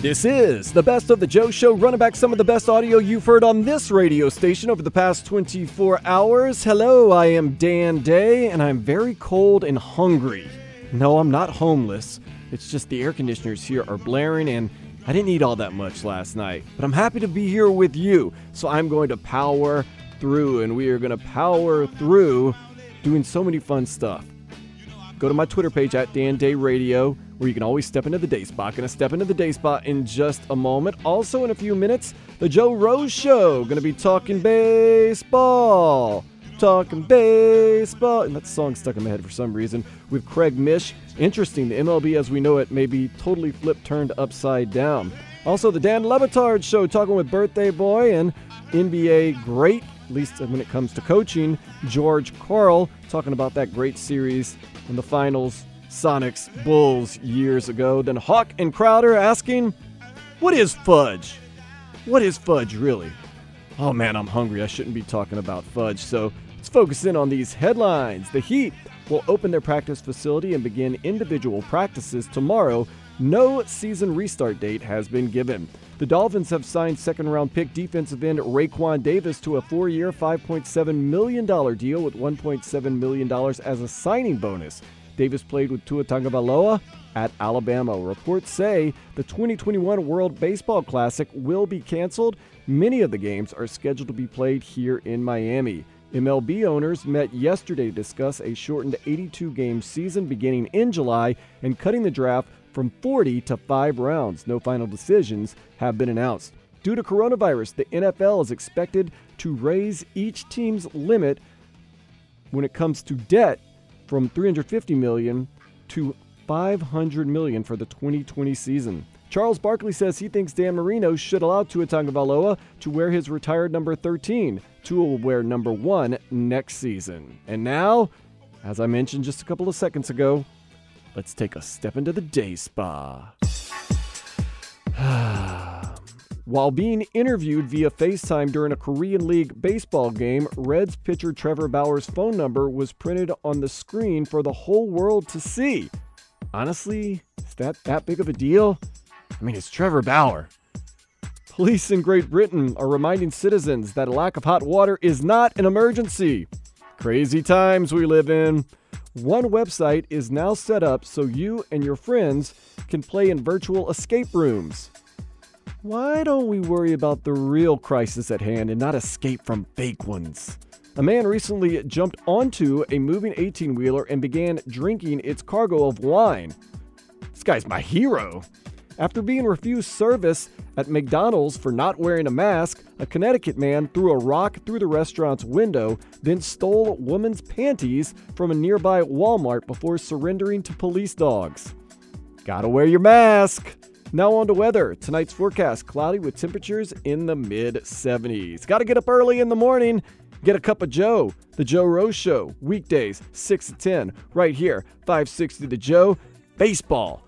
This is the best of the Joe Show, running back some of the best audio you've heard on this radio station over the past 24 hours. Hello, I am Dan Day, and I'm very cold and hungry. No, I'm not homeless. It's just the air conditioners here are blaring, and I didn't eat all that much last night. But I'm happy to be here with you, so I'm going to power through, and we are going to power through doing so many fun stuff. Go to my Twitter page at Dan Day Radio where you can always step into the day spot. Gonna step into the day spot in just a moment. Also, in a few minutes, the Joe Rose Show. Gonna be talking baseball. Talking baseball. And that song stuck in my head for some reason with Craig Mish. Interesting, the MLB as we know it may be totally flipped, turned upside down. Also, the Dan Le Batard Show, talking with Birthday Boy and NBA great, at least when it comes to coaching, George Karl, talking about that great series in the finals Sonics Bulls years ago. Then Hawk and Crowder asking, What is fudge? What is fudge really? Oh man, I'm hungry. I shouldn't be talking about fudge. So let's focus in on these headlines. The Heat will open their practice facility and begin individual practices tomorrow. No season restart date has been given. The Dolphins have signed second round pick defensive end Raekwon Davis to a four year, $5.7 million deal with $1.7 million as a signing bonus. Davis played with Tua Tagovailoa at Alabama. Reports say the 2021 World Baseball Classic will be canceled. Many of the games are scheduled to be played here in Miami. MLB owners met yesterday to discuss a shortened 82 game season beginning in July and cutting the draft from 40 to 5 rounds. No final decisions have been announced. Due to coronavirus, the NFL is expected to raise each team's limit when it comes to debt from 350 million to 500 million for the 2020 season. Charles Barkley says he thinks Dan Marino should allow Tua Tagovailoa to wear his retired number 13. Tua will wear number 1 next season. And now, as I mentioned just a couple of seconds ago, let's take a step into the day spa. While being interviewed via FaceTime during a Korean League baseball game, Reds pitcher Trevor Bauer's phone number was printed on the screen for the whole world to see. Honestly, is that that big of a deal? I mean, it's Trevor Bauer. Police in Great Britain are reminding citizens that a lack of hot water is not an emergency. Crazy times we live in. One website is now set up so you and your friends can play in virtual escape rooms. Why don't we worry about the real crisis at hand and not escape from fake ones? A man recently jumped onto a moving 18 wheeler and began drinking its cargo of wine. This guy's my hero. After being refused service at McDonald's for not wearing a mask, a Connecticut man threw a rock through the restaurant's window, then stole a woman's panties from a nearby Walmart before surrendering to police dogs. Gotta wear your mask! Now on to weather. Tonight's forecast cloudy with temperatures in the mid 70s. Got to get up early in the morning. Get a cup of Joe, the Joe Rose Show, weekdays 6 to 10, right here, 560 The Joe. Baseball.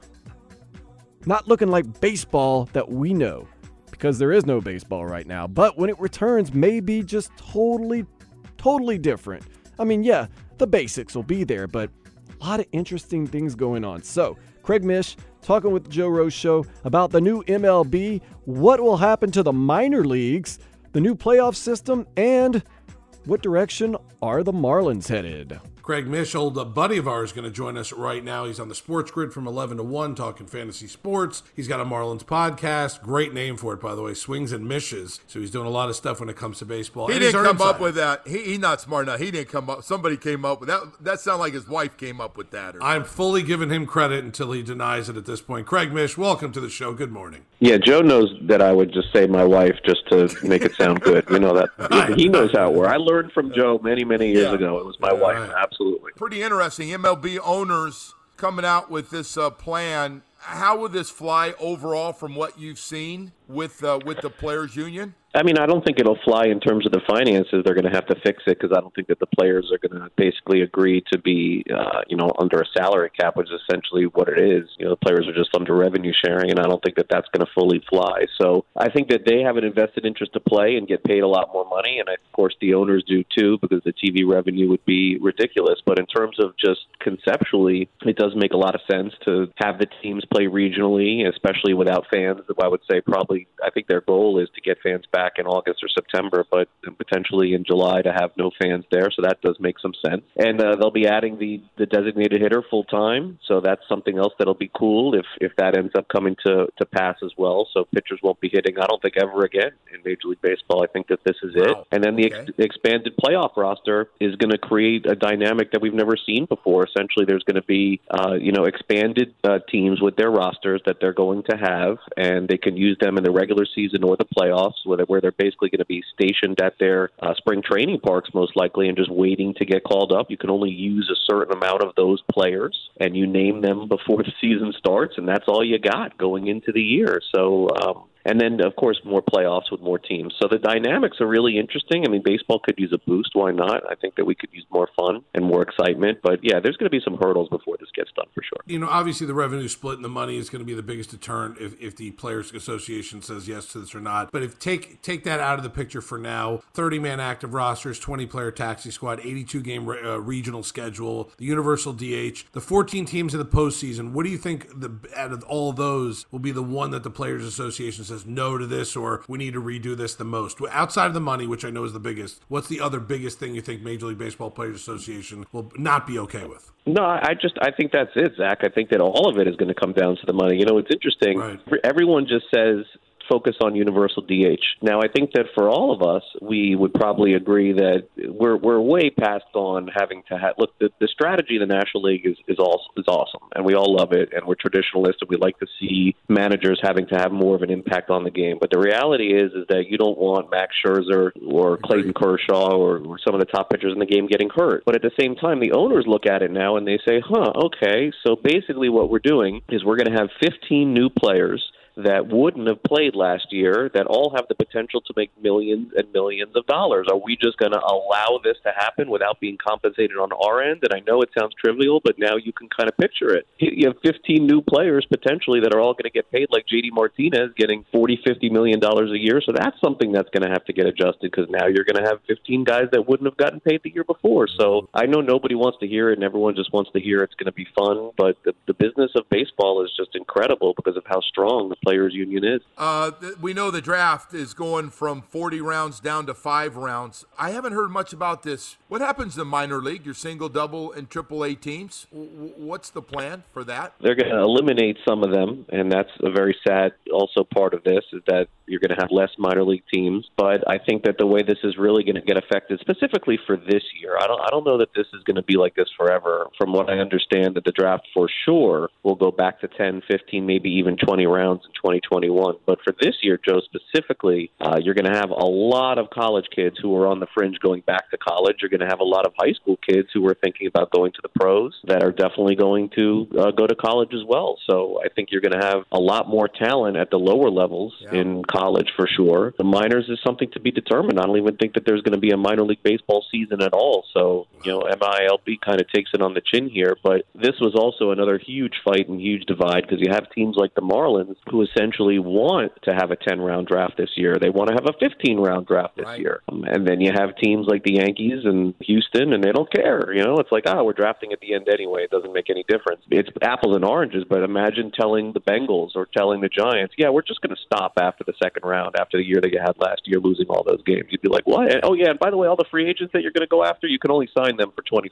Not looking like baseball that we know, because there is no baseball right now. But when it returns, may be just totally, totally different. I mean, yeah, the basics will be there, but a lot of interesting things going on. So, Craig Mish talking with Joe Rose Show about the new MLB, what will happen to the minor leagues, the new playoff system, and what direction are the Marlins headed. Craig Mish, old uh, buddy of ours, going to join us right now. He's on the Sports Grid from 11 to 1 talking fantasy sports. He's got a Marlins podcast. Great name for it, by the way, Swings and Mishes. So he's doing a lot of stuff when it comes to baseball. He And didn't he's our come up with that. He, he's not smart enough. He didn't come up. Somebody came up with that. That sounded like his wife came up with that. Or I'm fully giving him credit until he denies it at this point. Craig Mish, welcome to the show. Good morning. Yeah, Joe knows that I would just say my wife just to make it sound good. You know that he knows how it works. I learned from Joe many, many years Yeah. ago. It was my wife, absolutely. pretty interesting. MLB owners coming out with this uh, plan. How would this fly overall from what you've seen with uh, with the players' union? I mean, I don't think it'll fly in terms of the finances. They're going to have to fix it because I don't think that the players are going to basically agree to be, uh, you know, under a salary cap, which is essentially what it is. You know, the players are just under revenue sharing, and I don't think that that's going to fully fly. So I think that they have an invested interest to play and get paid a lot more money, and of course the owners do too because the TV revenue would be ridiculous. But in terms of just conceptually, it does make a lot of sense to have the teams play regionally, especially without fans. I would say probably, I think their goal is to get fans back in August or September, but potentially in July to have no fans there. So that does make some sense. And uh, they'll be adding the the designated hitter full time, so that's something else that'll be cool if if that ends up coming to to pass as well. So pitchers won't be hitting. I don't think ever again in Major League Baseball. I think that this is it. And then the ex- expanded playoff roster is going to create a dynamic that we've never seen before. Essentially, there's going to be uh, you know expanded uh, teams with their rosters that they're going to have, and they can use them in the regular season or the playoffs, where they're, basically going to be stationed at their uh, spring training parks most likely, and just waiting to get called up. You can only use a certain amount of those players, and you name them before the season starts, and that's all you got going into the year. So. Um, and then, of course, more playoffs with more teams. So the dynamics are really interesting. I mean, baseball could use a boost. Why not? I think that we could use more fun and more excitement. But yeah, there's going to be some hurdles before this gets done for sure. You know, obviously the revenue split and the money is going to be the biggest deterrent if, if the Players Association says yes to this or not. But if take take that out of the picture for now, 30 man active rosters, 20 player taxi squad, 82 game uh, regional schedule, the universal DH, the 14 teams in the postseason. What do you think the out of all those will be the one that the Players Association says no to this or we need to redo this the most? Outside of the money, which I know is the biggest, what's the other biggest thing you think Major League Baseball Players Association will not be okay with? No, I just I think that's it, Zach. I think that all of it is going to come down to the money. You know, it's interesting. Everyone just says focus on universal DH. Now, I think that for all of us, we would probably agree that we're we're way past on having to have look. The, the strategy of the National League is is all is awesome, and we all love it, and we're traditionalists, and we like to see managers having to have more of an impact on the game. But the reality is is that you don't want Max Scherzer or Clayton Kershaw or, or some of the top pitchers in the game getting hurt. But at the same time, the owners look at it now and they say, "Huh, okay, so basically what we're doing is we're going to have 15 new players." That wouldn't have played last year that all have the potential to make millions and millions of dollars. Are we just going to allow this to happen without being compensated on our end? And I know it sounds trivial, but now you can kind of picture it. You have 15 new players potentially that are all going to get paid like JD Martinez getting 40, 50 million dollars a year. So that's something that's going to have to get adjusted because now you're going to have 15 guys that wouldn't have gotten paid the year before. So I know nobody wants to hear it and everyone just wants to hear it's going to be fun, but the, the business of baseball is just incredible because of how strong players union is. Uh, th- we know the draft is going from 40 rounds down to five rounds. I haven't heard much about this. What happens in minor league? Your single, double, and triple A teams. W- what's the plan for that? They're going to eliminate some of them, and that's a very sad also part of this is that you're going to have less minor league teams. But I think that the way this is really going to get affected, specifically for this year, I don't, I don't know that this is going to be like this forever. From what I understand, that the draft for sure will go back to 10, 15, maybe even 20 rounds 2021. But for this year, Joe, specifically, uh, you're going to have a lot of college kids who are on the fringe going back to college. You're going to have a lot of high school kids who are thinking about going to the pros that are definitely going to uh, go to college as well. So I think you're going to have a lot more talent at the lower levels in college for sure. The minors is something to be determined. I don't even think that there's going to be a minor league baseball season at all. So, you know, MILB kind of takes it on the chin here. But this was also another huge fight and huge divide because you have teams like the Marlins who who essentially want to have a 10 round draft this year. They want to have a 15 round draft this Right. year. Um, and then you have teams like the Yankees and Houston, and they don't care. You know, it's like, oh, we're drafting at the end anyway. It doesn't make any difference. It's apples and oranges, but imagine telling the Bengals or telling the Giants, yeah, we're just going to stop after the second round, after the year that you had last year, losing all those games. You'd be like, what? And, oh, yeah, and by the way, all the free agents that you're going to go after, you can only sign them for $20,000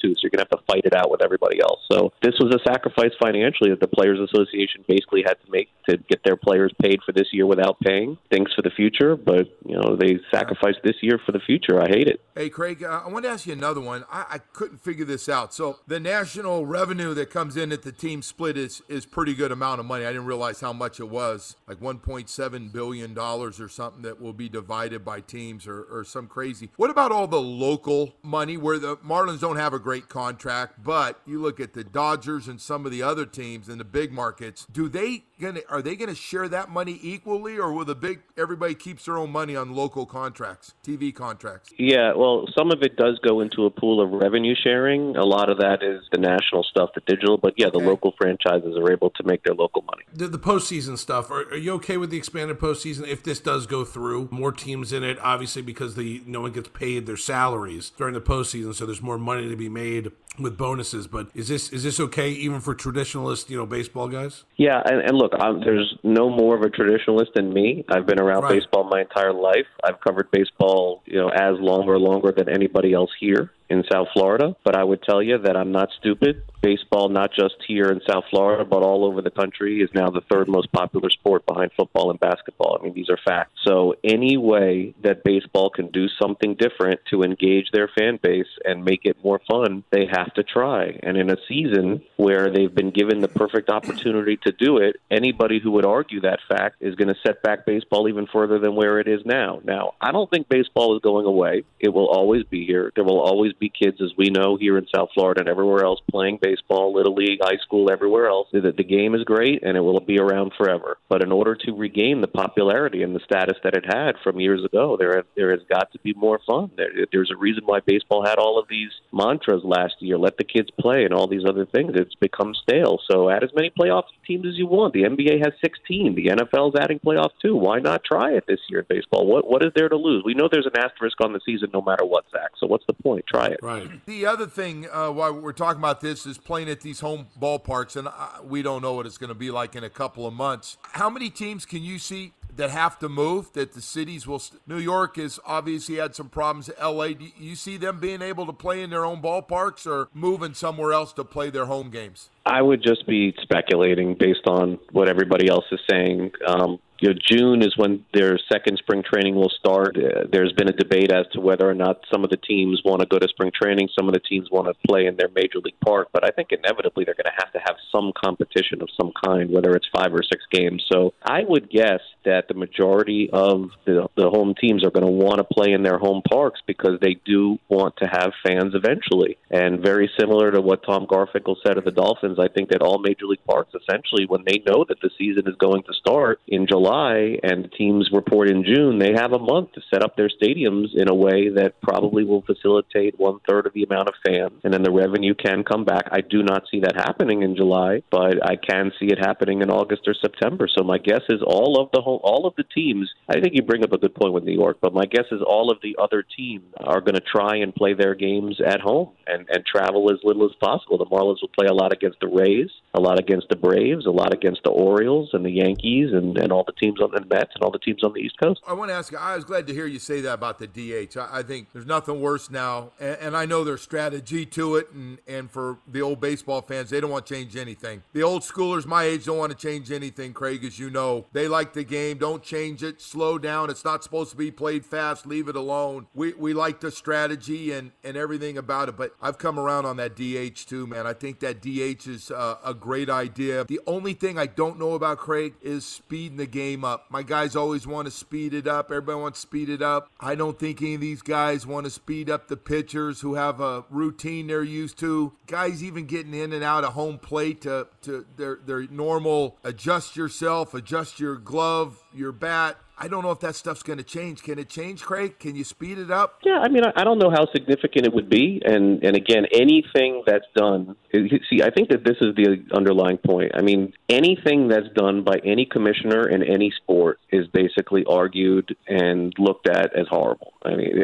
too, so you're going to have to fight it out with everybody else. So this was a sacrifice financially that the Players Association basically had to make to get their players paid for this year without paying. Thinks for the future, but, you know, they sacrificed this year for the future. I hate it. Hey, Craig, uh, I want to ask you another one. I, I couldn't figure this out. So the national revenue that comes in at the team split is is pretty good amount of money. I didn't realize how much it was, like 1.7 billion dollars or something that will be divided by teams or, or some crazy. What about all the local money where the Marlins don't have a great contract, but you look at the Dodgers and some of the other teams in the big markets. Do they gonna are they gonna share that money equally, or will the big everybody keeps their own money on local contracts, TV contracts? Yeah, well, some of it does go into a pool of revenue sharing. A lot of that is the national stuff, the digital. But yeah, the local franchises are able to make their local money. The, the postseason stuff. Are, are you okay with the expanded postseason if this does go through? More teams in it, obviously, because the no one gets paid their salaries during the postseason, so there's more money to be made with bonuses. But is this is this okay even for traditionalist, you know, baseball guys? Yeah, and, and look, i there's no more of a traditionalist than me. I've been around Right. baseball my entire life. I've covered baseball, you know, as long or longer than anybody else here in South Florida. But I would tell you that I'm not stupid. Baseball, not just here in South Florida, but all over the country, is now the third most popular sport behind football and basketball. I mean, these are facts. So any way that baseball can do something different to engage their fan base and make it more fun, they have to try. And in a season where they've been given the perfect opportunity to do it, anybody who would argue that fact is going to set back baseball even further than where it is now. Now, I don't think baseball is going away. It will always be here. There will always be kids, as we know, here in South Florida and everywhere else, playing baseball, little league, high school, everywhere else. The, the game is great and it will be around forever. But in order to regain the popularity and the status that it had from years ago, there there has got to be more fun. There, there's a reason why baseball had all of these mantras last year: "Let the kids play" and all these other things. It's become stale. So add as many playoff teams as you want. The NBA has 16. The NFL is adding playoffs too. Why not try it this year in baseball? What what is there to lose? We know there's an asterisk on the season no matter what, Zach. So what's the point? Try it. Right. The other thing uh, why we're talking about this is playing at these home ballparks, and uh, we don't know what it's going to be like in a couple of months. How many teams can you see that have to move? That the cities will. St- New York has obviously had some problems. L.A. Do you see them being able to play in their own ballparks or moving somewhere else to play their home games? I would just be speculating based on what everybody else is saying. Um, you know, June is when their second spring training will start. Uh, there's been a debate as to whether or not some of the teams want to go to spring training, some of the teams want to play in their major league park. But I think inevitably they're going to have to have some competition of some kind, whether it's five or six games. So I would guess that the majority of the, the home teams are going to want to play in their home parks because they do want to have fans eventually. And very similar to what Tom Garfinkel said of the Dolphins, I think that all major league parks essentially, when they know that the season is going to start in July and the teams report in June, they have a month to set up their stadiums in a way that probably will facilitate one third of the amount of fans, and then the revenue can come back. I do not see that happening in July, but I can see it happening in August or September. So my guess is all of the home, all of the teams. I think you bring up a good point with New York, but my guess is all of the other teams are going to try and play their games at home and and travel as little as possible. The Marlins will play a lot against the Rays, a lot against the Braves, a lot against the Orioles and the Yankees, and and all the teams on the Mets and all the teams on the East Coast. I want to ask you. I was glad to hear you say that about the DH. I, I think there's nothing worse now, and, and I know there's strategy to it. And, and for the old baseball fans, they don't want to change anything. The old schoolers my age don't want to change anything. Craig, as you know, they like the game. Don't change it. Slow down. It's not supposed to be played fast. Leave it alone. We we like the strategy and and everything about it. But I've come around on that DH too, man. I think that DH is uh, a great idea. The only thing I don't know about Craig is speeding the game up. My guys always want to speed it up. Everybody wants to speed it up. I don't think any of these guys want to speed up the pitchers who have a routine they're used to. Guys even getting in and out of home plate to, to their, their normal adjust yourself, adjust your glove, your bat. I don't know if that stuff's going to change. Can it change, Craig? Can you speed it up? Yeah, I mean, I, I don't know how significant it would be, and and again, anything that's done. See, I think that this is the underlying point. I mean, anything that's done by any commissioner in any sport is basically argued and looked at as horrible. I mean,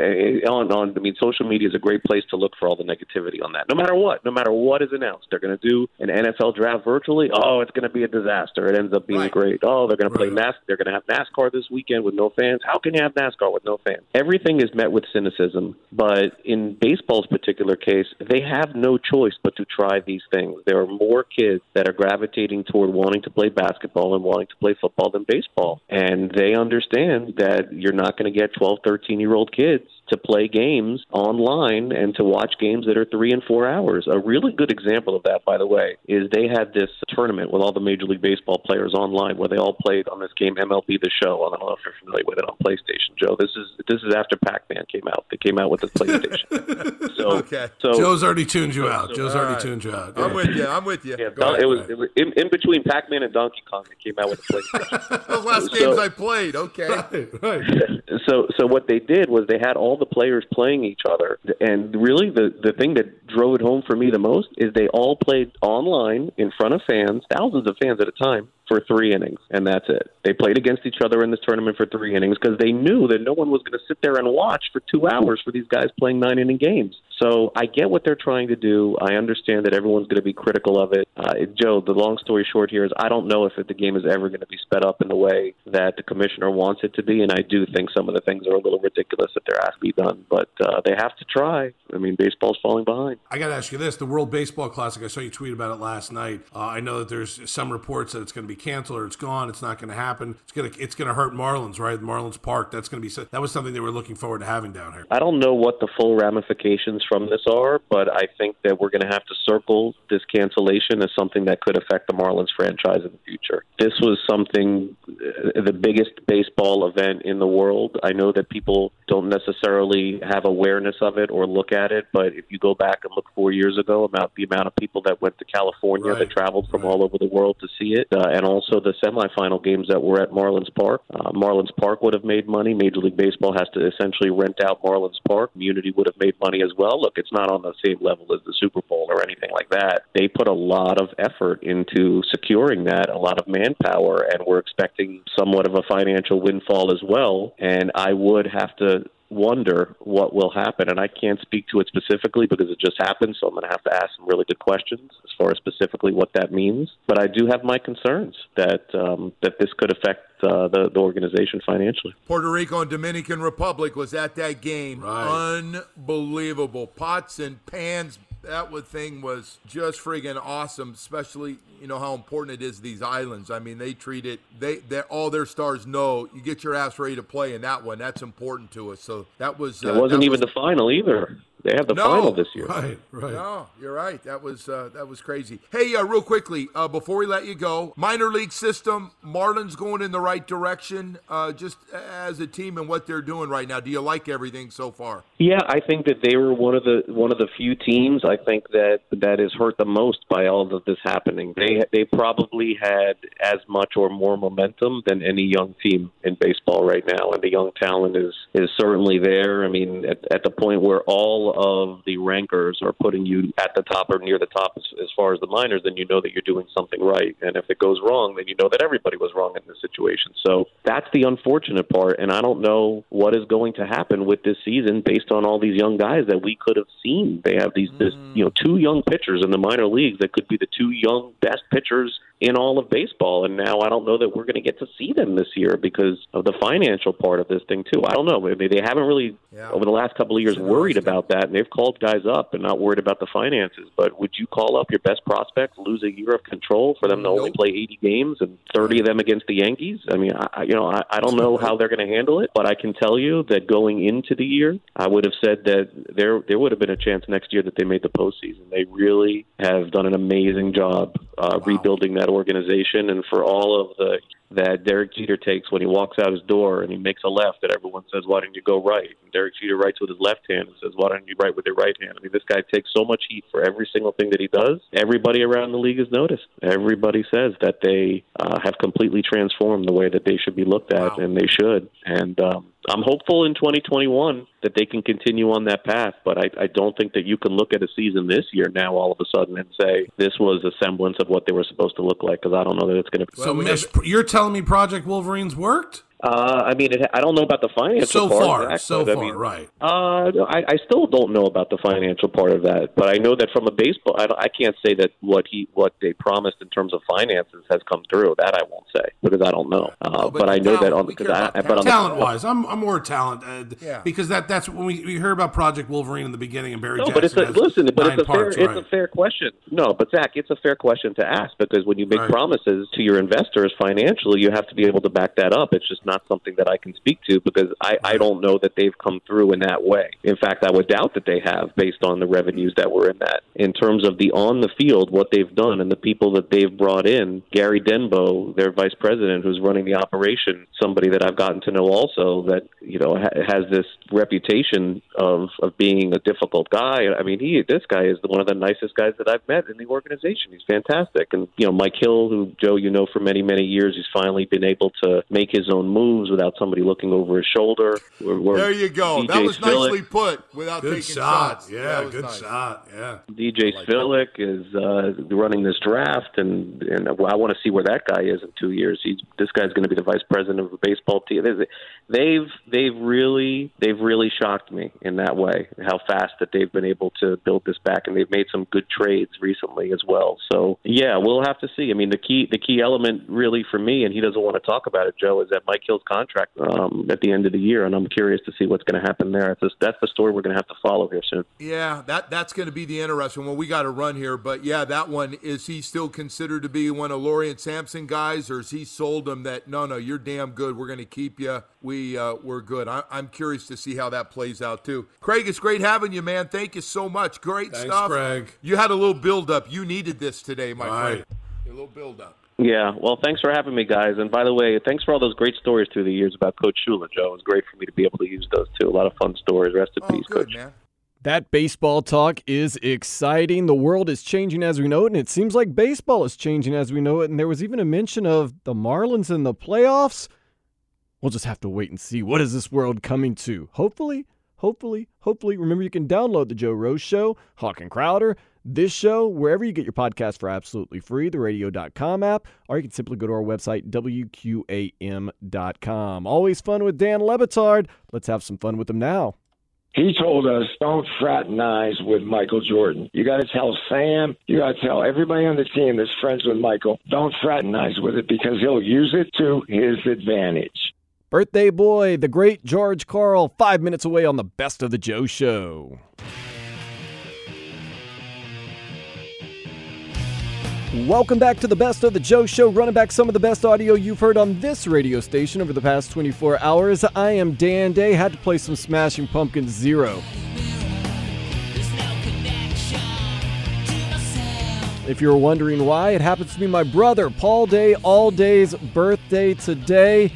on on. I mean, social media is a great place to look for all the negativity on that. No matter what, no matter what is announced, they're going to do an NFL draft virtually. Oh, it's going to be a disaster. It ends up being Right. great. Oh, they're going to play Right. NAS. They're going to have NASCAR this weekend with no fans. How can you have NASCAR with no fans? Everything is met with cynicism. But in baseball's particular case, they have no choice but to try these things. There are more kids that are gravitating toward wanting to play basketball and wanting to play football than baseball. And they understand that you're not going to get 12, 13 year old kids to play games online and to watch games that are three and four hours. A really good example of that, by the way, is they had this tournament with all the Major League Baseball players online where they all played on this game MLB The Show. I don't know if you're familiar with it on PlayStation, Joe. This is this is after Pac-Man came out. They came out with the PlayStation. so, Okay. so Joe's already tuned you out. Joe's already right. tuned you out. I'm with you. I'm with you. yeah, Go ahead. it was, it was in, in between Pac-Man and Donkey Kong. They came out with the PlayStation. Those last So- games I played. Okay. Right, right. so so what they did was they had all the players playing each other. And really the the thing that drove it home for me the most is they all played online in front of fans thousands of fans at a time for three innings and that's it. They played against each other in this tournament for three innings because they knew that no one was going to sit there and watch for two hours for these guys playing nine inning games so I get what they're trying to do. I understand that everyone's going to be critical of it. Uh, Joe, the long story short here is I don't know if the game is ever going to be sped up in the way that the commissioner wants it to be, and I do think some of the things are a little ridiculous that they're asked to be done. But uh, they have to try. I mean, baseball's falling behind. I got to ask you this: the World Baseball Classic. I saw you tweet about it last night. Uh, I know that there's some reports that it's going to be canceled or it's gone. It's not going to happen. It's going to it's going to hurt Marlins, right? Marlins Park. That's going to be that was something they were looking forward to having down here. I don't know what the full ramifications from this are, but I think that we're going to have to circle this cancellation as something that could affect the Marlins franchise in the future. This was something, the biggest baseball event in the world. I know that people don't necessarily have awareness of it or look at it, but if you go back and look four years ago about the amount of people that went to California Right, that traveled from right. all over the world to see it, uh, and also the semifinal games that were at Marlins Park. Uh, Marlins Park would have made money. Major League Baseball has to essentially rent out Marlins Park. Community would have made money as well. Look, it's not on the same level as the Super Bowl or anything like that. They put a lot of effort into securing that, a lot of manpower, and we're expecting somewhat of a financial windfall as well. And I would have to wonder what will happen. And I can't speak to it specifically because it just happened, so I'm going to have to ask some really good questions as far as specifically what that means. But I do have my concerns that um, that this could affect uh, the, the organization financially. Puerto Rico and Dominican Republic was at that game. Right. Unbelievable. Pots and pans. That was, thing was just friggin' awesome, especially, you know, how important it is these islands. I mean, they treat it, they, they all their stars know you get your ass ready to play in that one. That's important to us. So that was. Uh, it wasn't that even was- the final either. They have the No. final this year. Right, right. No, you're right. That was uh, that was crazy. Hey, uh, real quickly uh, before we let you go, minor league system, Marlins going in the right direction, uh, just as a team and what they're doing right now. Do you like everything so far? Yeah, I think that they were one of the one of the few teams I think that that is hurt the most by all of this happening. They they probably had as much or more momentum than any young team in baseball right now, and the young talent is is certainly there. I mean, at, at the point where all of the rankers are putting you at the top or near the top as, as far as the minors, then you know that you're doing something right. And if it goes wrong, then you know that everybody was wrong in this situation. So that's the unfortunate part. And I don't know what is going to happen with this season based on all these young guys that we could have seen. They have these, this, you know, two young pitchers in the minor leagues that could be the two young best pitchers in all of baseball. And now I don't know that we're going to get to see them this year because of the financial part of this thing too. I don't know. Maybe they haven't really Yeah. over the last couple of years worried about that, and they've called guys up and not worried about the finances. But would you call up your best prospect, lose a year of control for them to only play 80 games and 30 of them against the Yankees? I mean, I, you know, I, I don't know how they're going to handle it, but I can tell you that going into the year, I would have said that there there would have been a chance next year that they made the postseason. They really have done an amazing job uh, rebuilding that organization, and for all of the that Derek Jeter takes when he walks out his door and he makes a left that everyone says, why don't you go right? And Derek Jeter writes with his left hand and says, why don't you write with your right hand? I mean, this guy takes so much heat for every single thing that he does. Everybody around the league has noticed. Everybody says that they uh, have completely transformed the way that they should be looked at, wow. and they should. And um, I'm hopeful in 2021 that they can continue on that path, but I, I don't think that you can look at a season this year now all of a sudden and say this was a semblance of what they were supposed to look like because I don't know that it's going to. Be. So, Mish, you're telling me Project Wolverines worked? Uh, I mean, it, I don't know about the financial so part. Far, that, so I far, mean, right? Uh, I, I still don't know about the financial part of that, but I know that from a baseball, I, I can't say that what he what they promised in terms of finances has come through. That I won't say because I don't know. Uh, no, but, but I know talent, that on because I, but on talent the, wise, I'm, I'm more talent uh, yeah. because that that's when we, we heard about Project Wolverine in the beginning and Barry no, Jackson. but it's a, listen, but it's a parts, fair right. it's a fair question. No, but Zach, it's a fair question to ask because when you make Right. promises to your investors financially, you have to be able to back that up. It's just not something that I can speak to because I, I don't know that they've come through in that way. In fact, I would doubt that they have based on the revenues that were in that. In terms of the on the field, what they've done and the people that they've brought in, Gary Denbo, their vice president who's running the operation, somebody that I've gotten to know also that, you know, ha- has this reputation of, of being a difficult guy. I mean, he this guy is one of the nicest guys that I've met in the organization. He's fantastic. And, you know, Mike Hill, who, Joe, you know, for many, many years, he's finally been able to make his own moves without somebody looking over his shoulder. We're, we're There you go. DJ that was Svihlik- nicely put without Good taking shot, shots. yeah, good nice. shot, yeah. DJ Svihlik is uh, running this draft, and and I want to see where that guy is in two years. He's this guy's going to be the vice president of a baseball team. They've they've really they've really shocked me in that way. How fast that they've been able to build this back, and they've made some good trades recently as well. So yeah, we'll have to see. I mean, the key the key element really for me, and he doesn't want to talk about it, Joe, is that Mike Hill's contract um, at the end of the year, and I'm curious to see what's going to happen there. That's just- that's the story we're going to have to follow here soon. Yeah, that that's going to be the interesting one. We got to run here, but yeah, that one is he still considered to be one of Lorian Samson guys, or is he sold him that no, no, you're damn good. We're going to keep you. We uh, we're good. I, I'm curious to see how that plays out too. Craig, it's great having you, man. Thank you so much. Great Thanks, stuff. Craig. You had a little build up. You needed this today, my Right. friend. A little build up. Yeah, well, thanks for having me, guys. And by the way, thanks for all those great stories through the years about Coach Shula, Joe. It was great for me to be able to use those too. A lot of fun stories. Rest in Oh, peace, good, Coach. man. That baseball talk is exciting. The world is changing as we know it, and it seems like baseball is changing as we know it. And there was even a mention of the Marlins in the playoffs. We'll just have to wait and see. What is this world coming to? Hopefully, hopefully, hopefully. Remember, you can download the Joe Rose Show, Hawk and Crowder, this show, wherever you get your podcast for absolutely free, the radio.com app, or you can simply go to our website, WQAM.com. Always fun with Dan Le Batard. Let's have some fun with him now. He told us don't fraternize with Michael Jordan. You got to tell Sam, you got to tell everybody on the team that's friends with Michael, don't fraternize with it because he'll use it to his advantage. Birthday boy, the great George Karl, five minutes away on the Best of the Joe Show. Welcome back to the Best of the Joe Show, running back some of the best audio you've heard on this radio station over the past 24 hours. I am Dan Day. Had to play some Smashing Pumpkins Zero. If you're wondering why, it happens to be my brother, Paul Day, All Day's birthday today,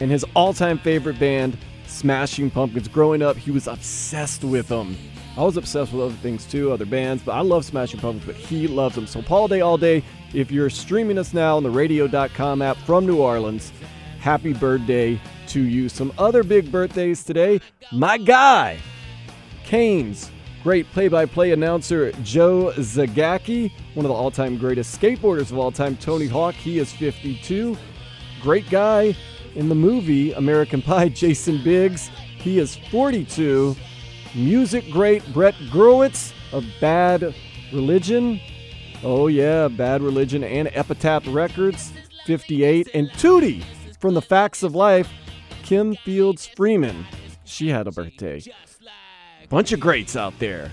and his all time favorite band, Smashing Pumpkins. Growing up, he was obsessed with them. I was obsessed with other things too, other bands, but I love Smashing Pumpkins, but he loves them. So, Paul Day, All Day, if you're streaming us now on the radio.com app from New Orleans, happy birthday to you. Some other big birthdays today. My guy, Canes, great play by play announcer Joe Zagacki, one of the all time greatest skateboarders of all time, Tony Hawk. He is 52. Great guy in the movie American Pie, Jason Biggs. He is 42. Music great Brett Gurewitz of Bad Religion. Oh, yeah, Bad Religion and Epitaph Records, 58. And Tootie from The Facts of Life, Kim Fields Freeman. She had a birthday. Bunch of greats out there.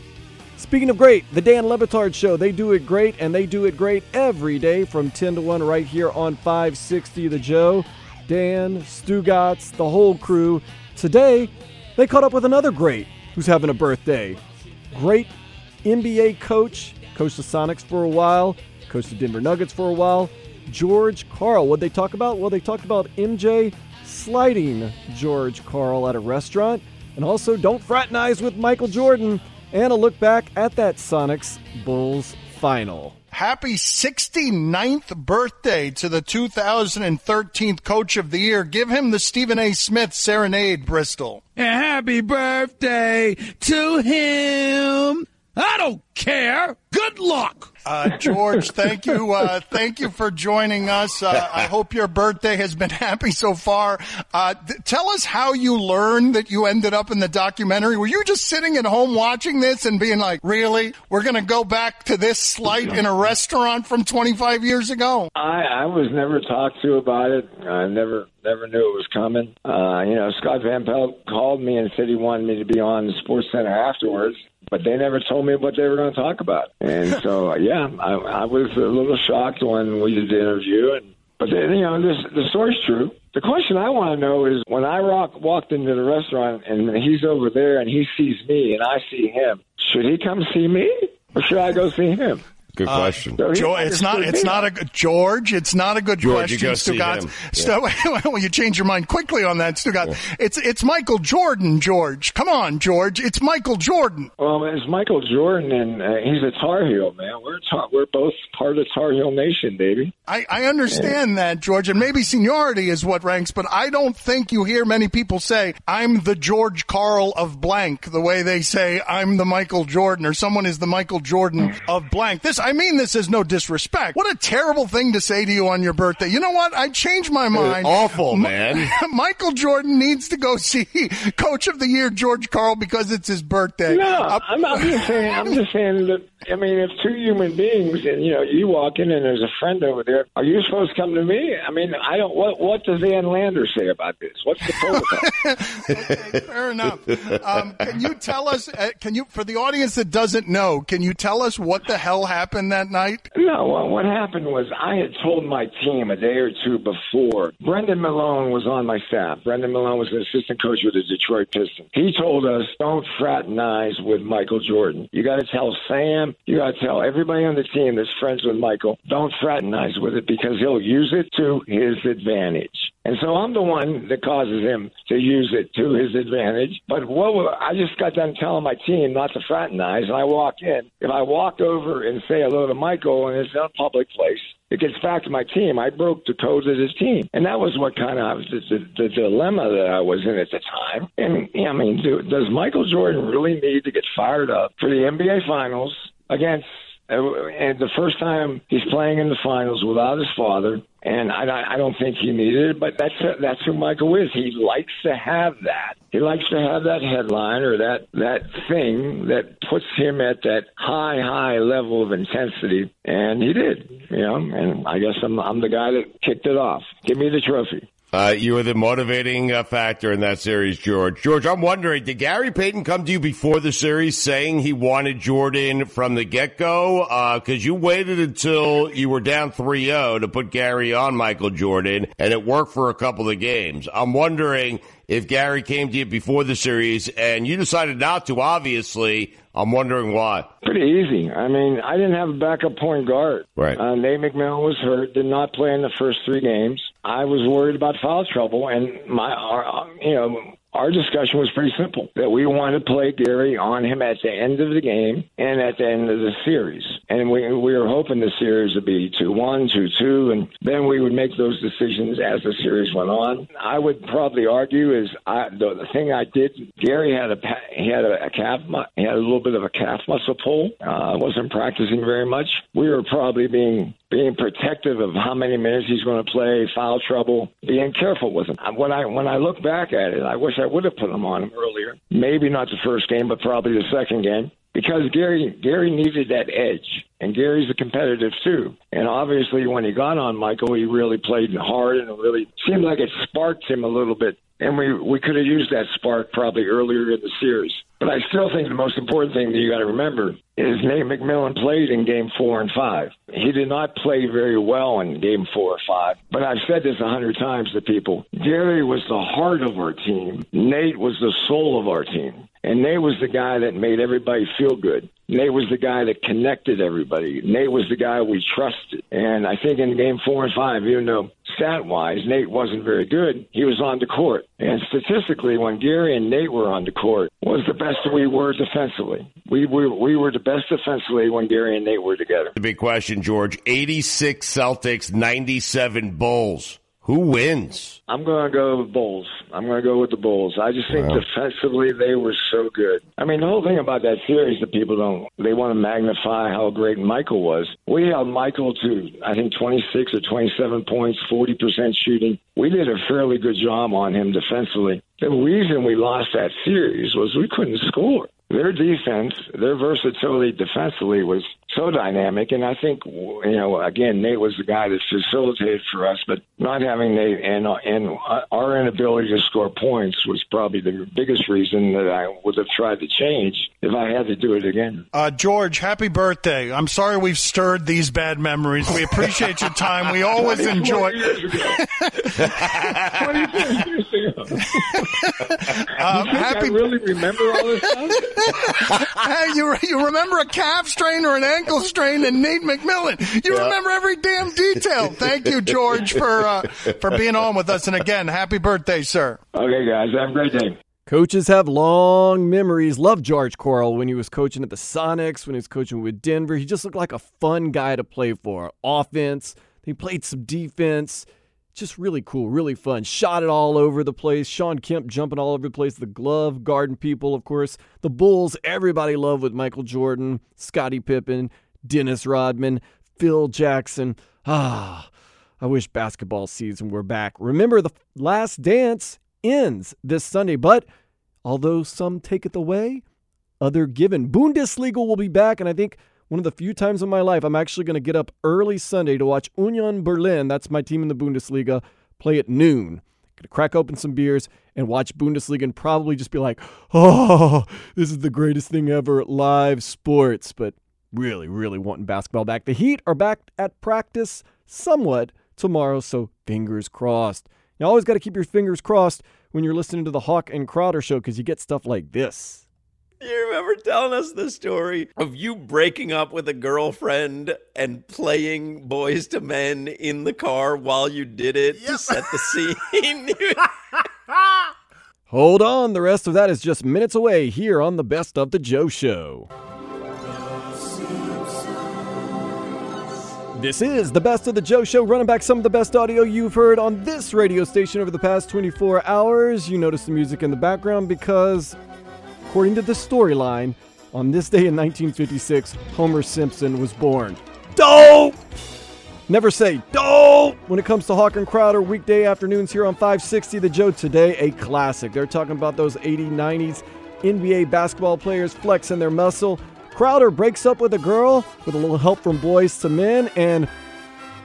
Speaking of great, the Dan Le Batard Show, they do it great, and they do it great every day from 10 to 1 right here on 560 The Joe. Dan, Stugotz, the whole crew. Today, they caught up with another great who's having a birthday. Great NBA coach, coached the Sonics for a while, coached the Denver Nuggets for a while. George Karl. What they talk about? Well, they talked about MJ sliding George Karl at a restaurant, and also don't fraternize with Michael Jordan, and a look back at that Sonics Bulls final. Happy 69th birthday to the 2013 Coach of the Year. Give him the Stephen A. Smith Serenade, Bristol. And happy birthday to him. I don't care. Good luck. Uh, George, thank you. Uh, thank you for joining us. Uh, I hope your birthday has been happy so far. Uh, th- tell us how you learned that you ended up in the documentary. Were you just sitting at home watching this and being like, really? We're going to go back to this slight in a restaurant from 25 years ago? I, I was never talked to about it. I never never knew it was coming. Uh, you know, Scott Van Pelt called me and said he wanted me to be on the Sports Center afterwards but they never told me what they were going to talk about. And so, yeah, I, I was a little shocked when we did the interview. And but then, you know, this the story's true. The question I want to know is when I rock, walked into the restaurant and he's over there and he sees me and I see him, should he come see me or should I go see him? Good uh, question. Uh, George, it's not. It's not a George. It's not a good George, question, Stugat. Yeah. well, you change your mind quickly on that, Stugat. Yeah. It's it's Michael Jordan, George. Come on, George. It's Michael Jordan. Well, it's Michael Jordan, and uh, he's a Tar Heel, man. We're tar- we're both part of Tar Heel Nation, baby. I, I understand yeah. that, George, and maybe seniority is what ranks, but I don't think you hear many people say I'm the George Karl of blank the way they say I'm the Michael Jordan or someone is the Michael Jordan of blank. This I mean this is no disrespect. What a terrible thing to say to you on your birthday. You know what? I changed my mind. awful, man. Michael Jordan needs to go see Coach of the Year George Karl because it's his birthday. No, uh, I'm, I'm just saying. I'm just saying that. I mean, if two human beings and you know you walk in and there's a friend over there, are you supposed to come to me? I mean, I don't. What What does Van Lander say about this? What's the protocol? okay, fair enough. Um, can you tell us? Uh, can you, for the audience that doesn't know, can you tell us what the hell happened that night? No, well, what happened was I had told my team a day or two before. Brendan Malone was on my staff. Brendan Malone was an assistant coach with the Detroit Pistons. He told us, don't fraternize with Michael Jordan. You got to tell Sam, you got to tell everybody on the team that's friends with Michael, don't fraternize with it because he'll use it to his advantage. And so I'm the one that causes him to use it to his advantage. But what I just got done telling my team not to fraternize, and I walk in. If I walk over and say hello to Michael and it's in a public place, it gets back to my team. I broke the codes of his team, and that was what kind of the, the, the dilemma that I was in at the time. And I mean, do, does Michael Jordan really need to get fired up for the NBA Finals against and the first time he's playing in the finals without his father, and I, I don't think he needed it, but that's that's who Michael is. He likes to have that. He likes to have that headline or that that thing that puts him at that high high level of intensity, and he did. You know, and I guess I'm I'm the guy that kicked it off. Give me the trophy. Uh, you were the motivating uh, factor in that series, George. George, I'm wondering, did Gary Payton come to you before the series saying he wanted Jordan from the get go? Because uh, you waited until you were down 3 0 to put Gary on Michael Jordan, and it worked for a couple of games. I'm wondering if Gary came to you before the series and you decided not to, obviously. I'm wondering why. Pretty easy. I mean, I didn't have a backup point guard. Right. Uh, Nate McMillan was hurt, did not play in the first three games. I was worried about foul trouble, and my, our, you know, our discussion was pretty simple that we wanted to play Gary on him at the end of the game and at the end of the series. And we, we were hoping the series would be 2 1, 2 2, and then we would make those decisions as the series went on. I would probably argue is I, the, the thing I did, Gary had a he had a, a calf, he had a little bit of a calf muscle pull, uh, wasn't practicing very much. We were probably being being protective of how many minutes he's going to play, foul trouble, being careful with him. When I when I look back at it, I wish I would have put him on him earlier. Maybe not the first game, but probably the second game because Gary Gary needed that edge, and Gary's a competitive too. And obviously, when he got on Michael, he really played hard, and it really seemed like it sparked him a little bit. And we we could have used that spark probably earlier in the series. But I still think the most important thing that you got to remember is Nate McMillan played in game four and five. He did not play very well in game four or five. But I've said this a hundred times to people. Gary was the heart of our team. Nate was the soul of our team. And Nate was the guy that made everybody feel good. Nate was the guy that connected everybody. Nate was the guy we trusted. And I think in game four and five, even though stat wise, Nate wasn't very good, he was on the court. And statistically, when Gary and Nate were on the court, was the best we were defensively. We, we, we were the best defensively when Gary and Nate were together. The big question, George 86 Celtics, 97 Bulls. Who wins? I'm going to go with Bulls. I'm going to go with the Bulls. I just think Wow. defensively they were so good. I mean, the whole thing about that series that people don't, they want to magnify how great Michael was. We held Michael to, I think, 26 or 27 points, 40% shooting. We did a fairly good job on him defensively. The reason we lost that series was we couldn't score. Their defense, their versatility defensively was so dynamic, and I think you know again Nate was the guy that facilitated for us, but not having Nate and and our inability to score points was probably the biggest reason that I would have tried to change if I had to do it again. Uh, George, happy birthday. I'm sorry we've stirred these bad memories. We appreciate your time. We always enjoy. Um, happy. I really remember all this stuff. Hey, you, you remember a calf strain or an ankle strain and Nate McMillan. You Yeah. remember every damn detail. Thank you, George, for uh, for being on with us. And again, happy birthday, sir. Okay, guys, have a great day. Coaches have long memories. Love George Karl when he was coaching at the Sonics, when he was coaching with Denver. He just looked like a fun guy to play for. Offense, he played some defense. Just really cool, really fun. Shot it all over the place. Shawn Kemp jumping all over the place. The glove garden people, of course. The Bulls, everybody loved with Michael Jordan, Scottie Pippen, Dennis Rodman, Phil Jackson. Ah, I wish basketball season were back. Remember, the last dance ends this Sunday, but although some take it away, other given. Bundesliga will be back, and I think one of the few times in my life I'm actually going to get up early Sunday to watch Union Berlin, that's my team in the Bundesliga, play at noon. Gonna crack open some beers and watch Bundesliga and probably just be like, oh, this is the greatest thing ever, live sports. But really, really wanting basketball back. The Heat are back at practice somewhat tomorrow, so fingers crossed. You always got to keep your fingers crossed when you're listening to the Hawk and Crowder show because you get stuff like this. You remember telling us the story of you breaking up with a girlfriend and playing Boyz II Men in the car while you did it to set the scene? Hold on, the rest of that is just minutes away here on the Best of the Joe Show. This is the Best of the Joe Show, running back some of the best audio you've heard on this radio station over the past 24 hours. You notice the music in the background because, according to the storyline, on this day in 1956, Homer Simpson was born. Dope! Never say dope when it comes to Hawk and Crowder weekday afternoons here on 560 The Joe. Today, a classic. They're talking about those 80s, 90s NBA basketball players flexing their muscle. Crowder breaks up with a girl with a little help from boys to men, and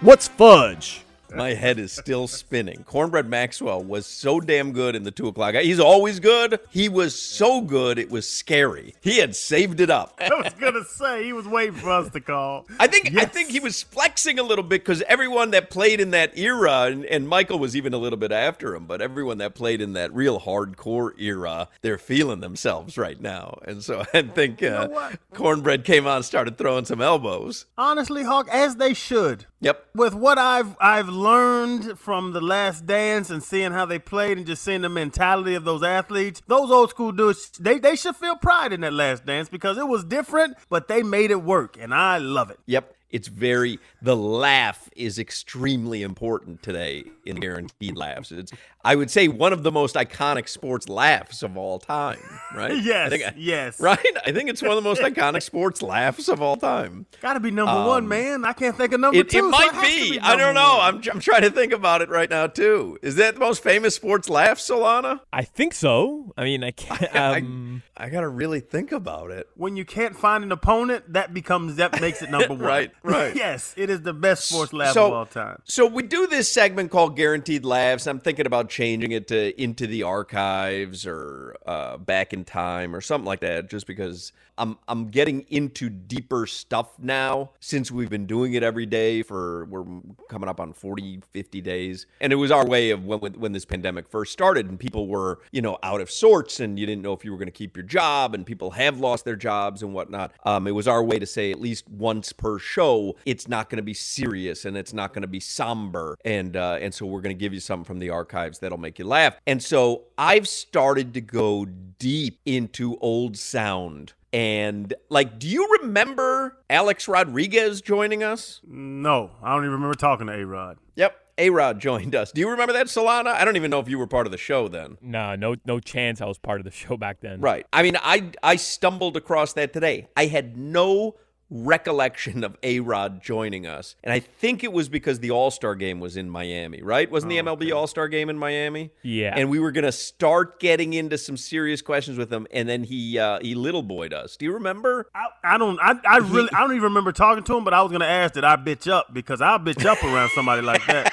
what's fudge? My head is still spinning. Cornbread Maxwell was so damn good in the two o'clock. He's always good. He was so good, it was scary. He had saved it up. I was gonna say he was waiting for us to call. I think I think he was flexing a little bit because everyone that played in that era, and, and Michael was even a little bit after him, but everyone that played in that real hardcore era, they're feeling themselves right now. And so I think uh, Cornbread came on and started throwing some elbows. Honestly, Hawk, as they should. Yep. With what I've I've learned from the Last Dance and seeing how they played and just seeing the mentality of those athletes, those old school dudes, they they should feel pride in that Last Dance because it was different, but they made it work, and I love it. Yep. It's very the laugh is extremely important today in guaranteed laughs. It's I would say one of the most iconic sports laughs of all time, right? Yes, I think I- yes. Right? I think it's one of the most iconic sports laughs of all time. Got to be number Um, one, man. I can't think of number It, two. it so might has to be. be I don't know. one. I'm, I'm trying to think about it right now too. Is that the most famous sports laugh, Solana? I think so. I mean, I can't. Um, I, I gotta really think about it. When you can't find an opponent, that becomes that makes it number one. right. Right. yes, it is the best sports laugh So- of all time. So we do this segment called Guaranteed Laughs. I'm thinking about changing it to into the archives or uh, back in time or something like that, just because I'm I'm getting into deeper stuff now since we've been doing it every day for we're coming up on 40, 50 days, and it was our way of when when this pandemic first started and people were you know out of sorts and you didn't know if you were going to keep your job and people have lost their jobs and whatnot. Um, it was our way to say at least once per show, it's not going to be serious and it's not going to be somber, and uh, and so we're going to give you something from the archives that'll make you laugh. And so I've started to go deep into old sound. And like, do you remember Alex Rodriguez joining us? No, I don't even remember talking to A Rod. Yep. A Rod joined us. Do you remember that, Solana? I don't even know if you were part of the show then. Nah, no, no chance I was part of the show back then. Right. I mean, I I stumbled across that today. I had no recollection of A Rod joining us, and I think it was because the All Star game was in Miami. Right? Wasn't the MLB All Star game in Miami? Yeah. And we were gonna start getting into some serious questions with him, and then he uh, he little boyed us. Do you remember? I, I don't. I, I really. I don't even remember talking to him. But I was gonna ask that I bitch up because I'll bitch up around somebody like that.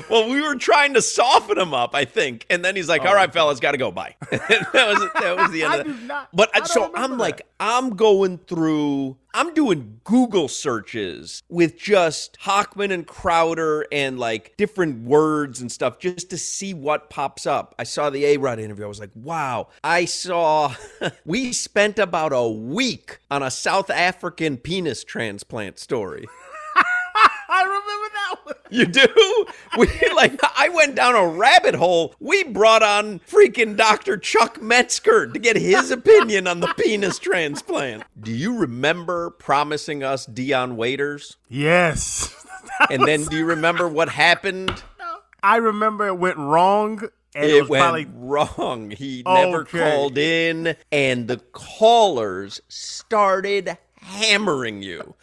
well, we were trying to soften him up, I think, and then he's like, "All right, fellas, got to go. Bye." that was that was the end. I of do that. not- But I so I'm remember like, I'm going through. I'm doing Google searches with just Hochman and Crowder and like different words and stuff just to see what pops up. I saw the A Rod interview. I was like, wow. I saw we spent about a week on a South African penis transplant story. I remember that one. You do? We like I went down a rabbit hole. We brought on freaking Dr. Chuck Metzger to get his opinion on the penis transplant. Do you remember promising us Dion Waiters? Yes. And then do you remember what happened? I remember it went wrong. And it, it was went probably wrong. He never Okay. called in, and the callers started hammering you.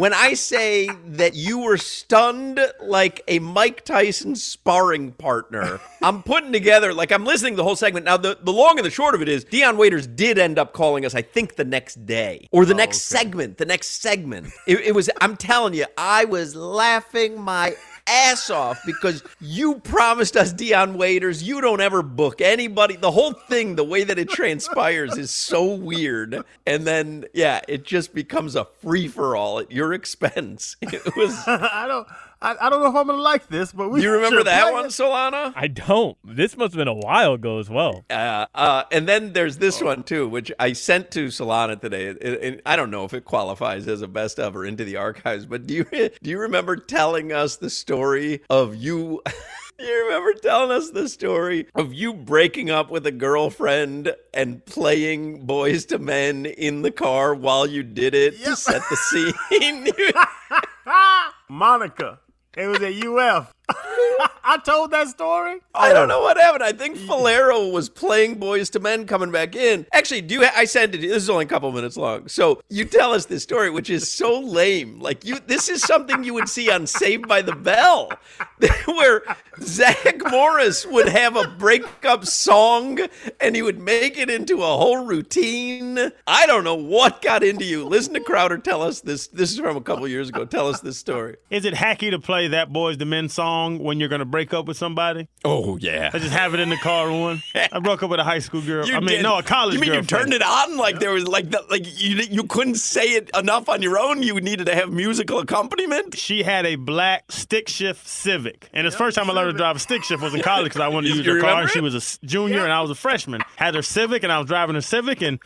When I say that you were stunned like a Mike Tyson sparring partner, I'm putting together, like I'm listening to the whole segment. Now, the, the long and the short of it is Dion Waiters did end up calling us, I think, the next day or the oh, next segment. The next segment. It, it was, I'm telling you, I was laughing my ass off because you promised us Dion Waiters. You don't ever book anybody. The whole thing, the way that it transpires, is so weird. And then, yeah, it just becomes a free for all at your expense. It was. I don't. I, I don't know if I'm gonna like this, but we. You remember that play one, it. Solana? I don't. This must have been a while ago as well. Uh, uh, and then there's this one too, which I sent to Solana today. It- it- I don't know if it qualifies as a best of or into the archives, but do you do you remember telling us the story of you? You remember telling us the story of you breaking up with a girlfriend and playing Boyz II Men in the car while you did it to set the scene? Monica. It was at UF. I told that story. I don't know what happened. I think Falero was playing Boyz II Men coming back in. Actually, do you ha- I sent it. to you. This is only a couple minutes long. So you tell us this story, which is so lame. Like you, this is something you would see on Saved by the Bell, where Zach Morris would have a breakup song and he would make it into a whole routine. I don't know what got into you. Listen to Crowder tell us this. This is from a couple years ago. Tell us this story. Is it hacky to play that Boyz II Men song when you're gonna break up with somebody? Oh yeah. I just have it in the car one. I broke up with a high school girl. You I mean, did. no, a college girl. You mean you turned it on like there was like the, like you you couldn't say it enough on your own. You needed to have musical accompaniment. She had a black stick shift Civic, and the first time I learned to drive a stick shift was in college because I wanted to use you her car. And she was a junior and I was a freshman. Had her Civic, and I was driving her Civic, and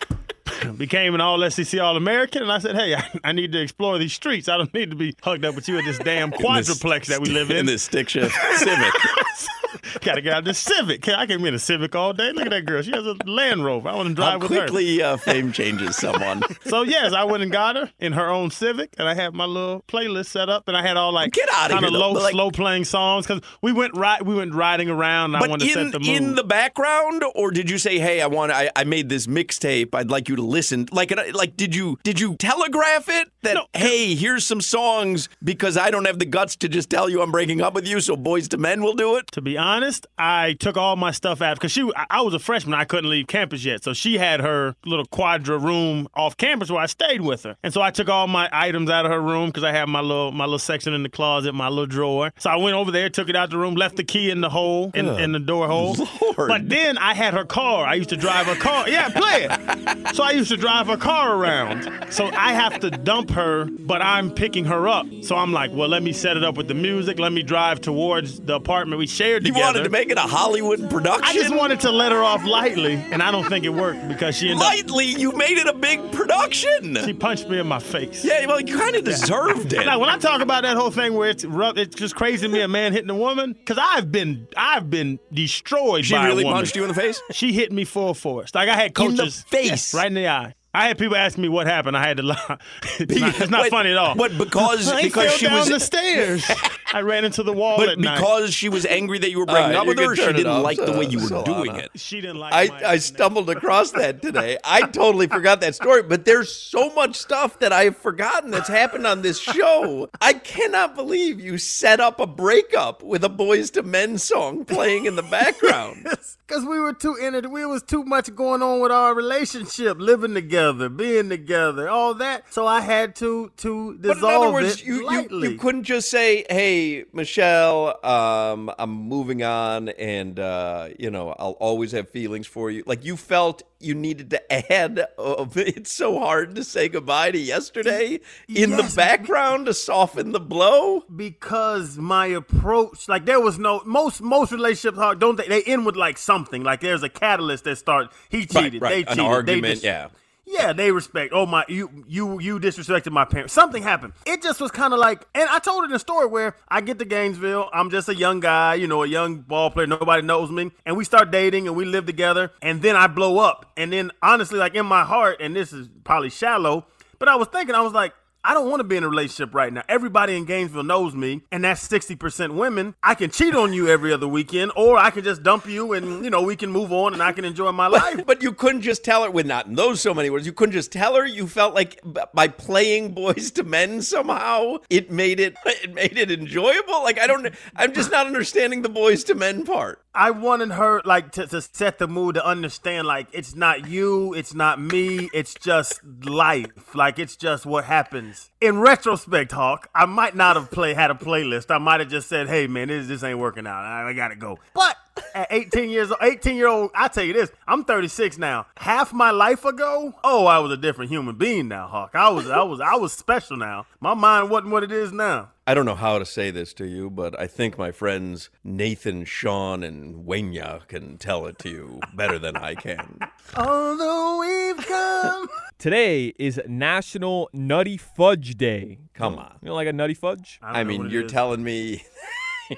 became an All SEC All American. And I said, "Hey, I, I need to explore these streets. I don't need to be hugged up with you at this damn quadruplex that we live in." in this stick shift Civic. Gotta get out of this Civic. I can't be in a Civic all day. Look at that girl. She has a Land Rover. I want to drive How with her. quickly uh, fame changes someone. So yes, I went and got her in her own Civic, and I had my little playlist set up, and I had all like Get outta kind here, of low, like- slow playing songs because we went right, we went riding around. And I But wanted to in set the mood. in the background, or did you say, "Hey, I want I, I made this mixtape. I'd like you to listen." Like like did you did you telegraph it that hey, here's some songs because I don't have the guts to just tell you I'm breaking up with you, so Boyz II Men will do it. to be honest. Honest, I took all my stuff out because she. I, I was a freshman. I couldn't leave campus yet, so she had her little quadra room off campus where I stayed with her. And so I took all my items out of her room because I had my little my little section in the closet, my little drawer. So I went over there, took it out of the room, left the key in the hole in, in the door hole. Lord. But then I had her car. I used to drive her car. Yeah, play it. So I used to drive her car around. So I have to dump her, but I'm picking her up. So I'm like, well, let me set it up with the music. Let me drive towards the apartment we shared You together. wanted to make it a Hollywood production. I just wanted to let her off lightly, and I don't think it worked because she ended lightly. You made it a big production. She punched me in my face. Yeah, well, you kind of deserved it. Now, when I talk about that whole thing where it's rough, it's just crazy to me a man hitting a woman because I've been I've been destroyed. She by a really woman. punched you in the face? She hit me full force. Like I had In the coaches face? right in the eye. I had people ask me what happened. I had to lie. It's not, it's not Wait, funny at all. but because- I because fell she down was- the stairs. I ran into the wall But at night. because she was angry that you were All breaking right, up with her, she didn't off, like the way uh, you were Solana. doing it. She didn't like I, I stumbled across that today. I totally forgot that story, but there's so much stuff that I have forgotten that's happened on this show. I cannot believe you set up a breakup with a Boyz II Men song playing in the background. Because we were too in it. We was too much going on with our relationship, living together, being together, all that. So I had to to dissolve But in other words, it you, you you couldn't just say, "Hey, Michelle, um, I'm moving on, and uh, you know I'll always have feelings for you." Like you felt you needed to add. Uh, it's so hard to say goodbye to yesterday in the background to soften the blow. because my approach like there was no most most relationships are- don't they they end with like something like there's a catalyst that start he cheated right. they An cheated argument, they dis- yeah. Yeah they respect oh my you you you disrespected my parents. Something happened. It just was kind of like and i told it in a story where i get to gainesville. I'm just a young guy you know a young ball player. Nobody knows me. And we start dating and we live together. And then i blow up. And then honestly like in my heart and this is probably shallow but i was thinking i was like I don't want to be in a relationship right now. Everybody in Gainesville knows me, and that's 60% women. I can cheat on you every other weekend, or I can just dump you and, you know, we can move on and I can enjoy my life. But you couldn't just tell her with not in those so many words. You couldn't just tell her. You felt like by playing Boyz II Men somehow it made it it made it enjoyable. Like I don't. I'm just not understanding the Boyz II Men part. I wanted her like to, to set the mood to understand like it's not you, it's not me, it's just life. Like it's just what happens. In retrospect, Hawk, I might not have play had a playlist. I might have just said, "Hey man, this this ain't working out. I, I gotta go." But at 18 years old, 18 year old, I tell you this, I'm 36 now. Half my life ago, oh, I was a different human being now, Hawk. I was I was I was special now. My mind wasn't what it is now. I don't know how to say this to you, but I think my friends Nathan, Shawn, and Wanya can tell it to you better than I can. Although we've come. Today is National Nutty Fudge Day. Come oh. on. You know, like a nutty fudge? I, mean, you're telling me.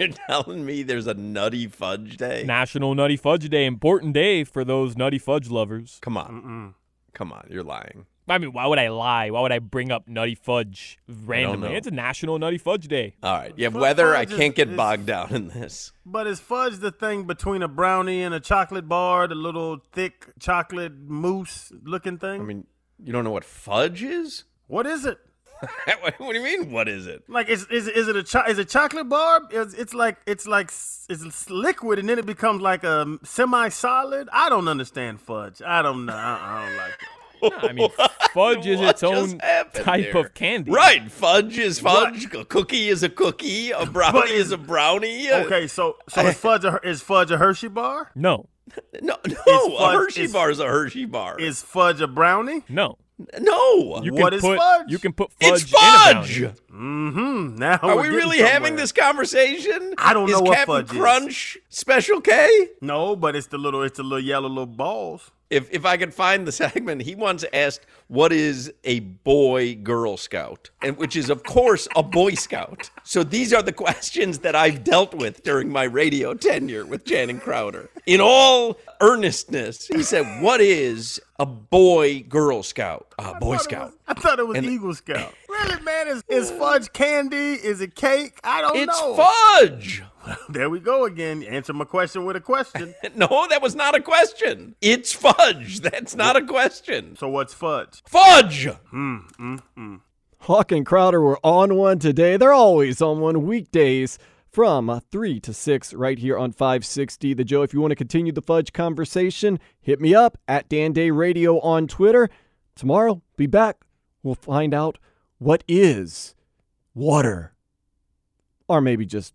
You're telling me there's a nutty fudge day? National Nutty Fudge Day, important day for those nutty fudge lovers. Come on. Come on, you're lying. I mean, why would I lie? Why would I bring up nutty fudge randomly? It's a National Nutty Fudge Day. All right. Yeah, Fu- weather, I can't get is- bogged down in this. But is fudge the thing between a brownie and a chocolate bar, the little thick chocolate mousse looking thing? I mean, you don't know what fudge is? what is it? what do you mean, what is it? Like is is is it a cho- is it chocolate bar? It's, it's like it's like it's liquid and then it becomes like a semi solid. I don't understand fudge. I don't know. I, I don't like it. I mean, fudge is its own type there? of candy. Right. Fudge is fudge. A cookie is a cookie. A brownie is a brownie. Okay, so so is fudge a, is fudge a Hershey bar? No. No, no. Is a Hershey is- bar is a Hershey bar. Is fudge a brownie? No. no. You What can put, fudge? You can put fudge it's in a fudge. brownie. Mm-hmm. Now Are we're we getting really having this conversation? I don't is know what Captain fudge is. Crunch Special K? No, but it's the little it's the little yellow little balls. If if I could find the segment, he once asked, "What is a boy Girl Scout?" and which is of course a Boy Scout. So these are the questions that I've dealt with during my radio tenure with Channing Crowder. In all earnestness, he said, "What is a boy Girl Scout?" Uh, a Boy Scout. I thought it was And- Eagle Scout. really, man? Is is fudge candy? Is it cake? I don't It's know. fudge. There we go again. Answer my question with a question. No, that was not a question. It's fudge. That's not a question. so what's fudge? Fudge. Mm, mm, mm. Hawk and Crowder were on one today. They're always on one weekdays from 3 to 6 right here on 560 The Joe. If you want to continue the fudge conversation, hit me up at Dan Day Radio on Twitter. Tomorrow, be back. We'll find out what is water. Or maybe just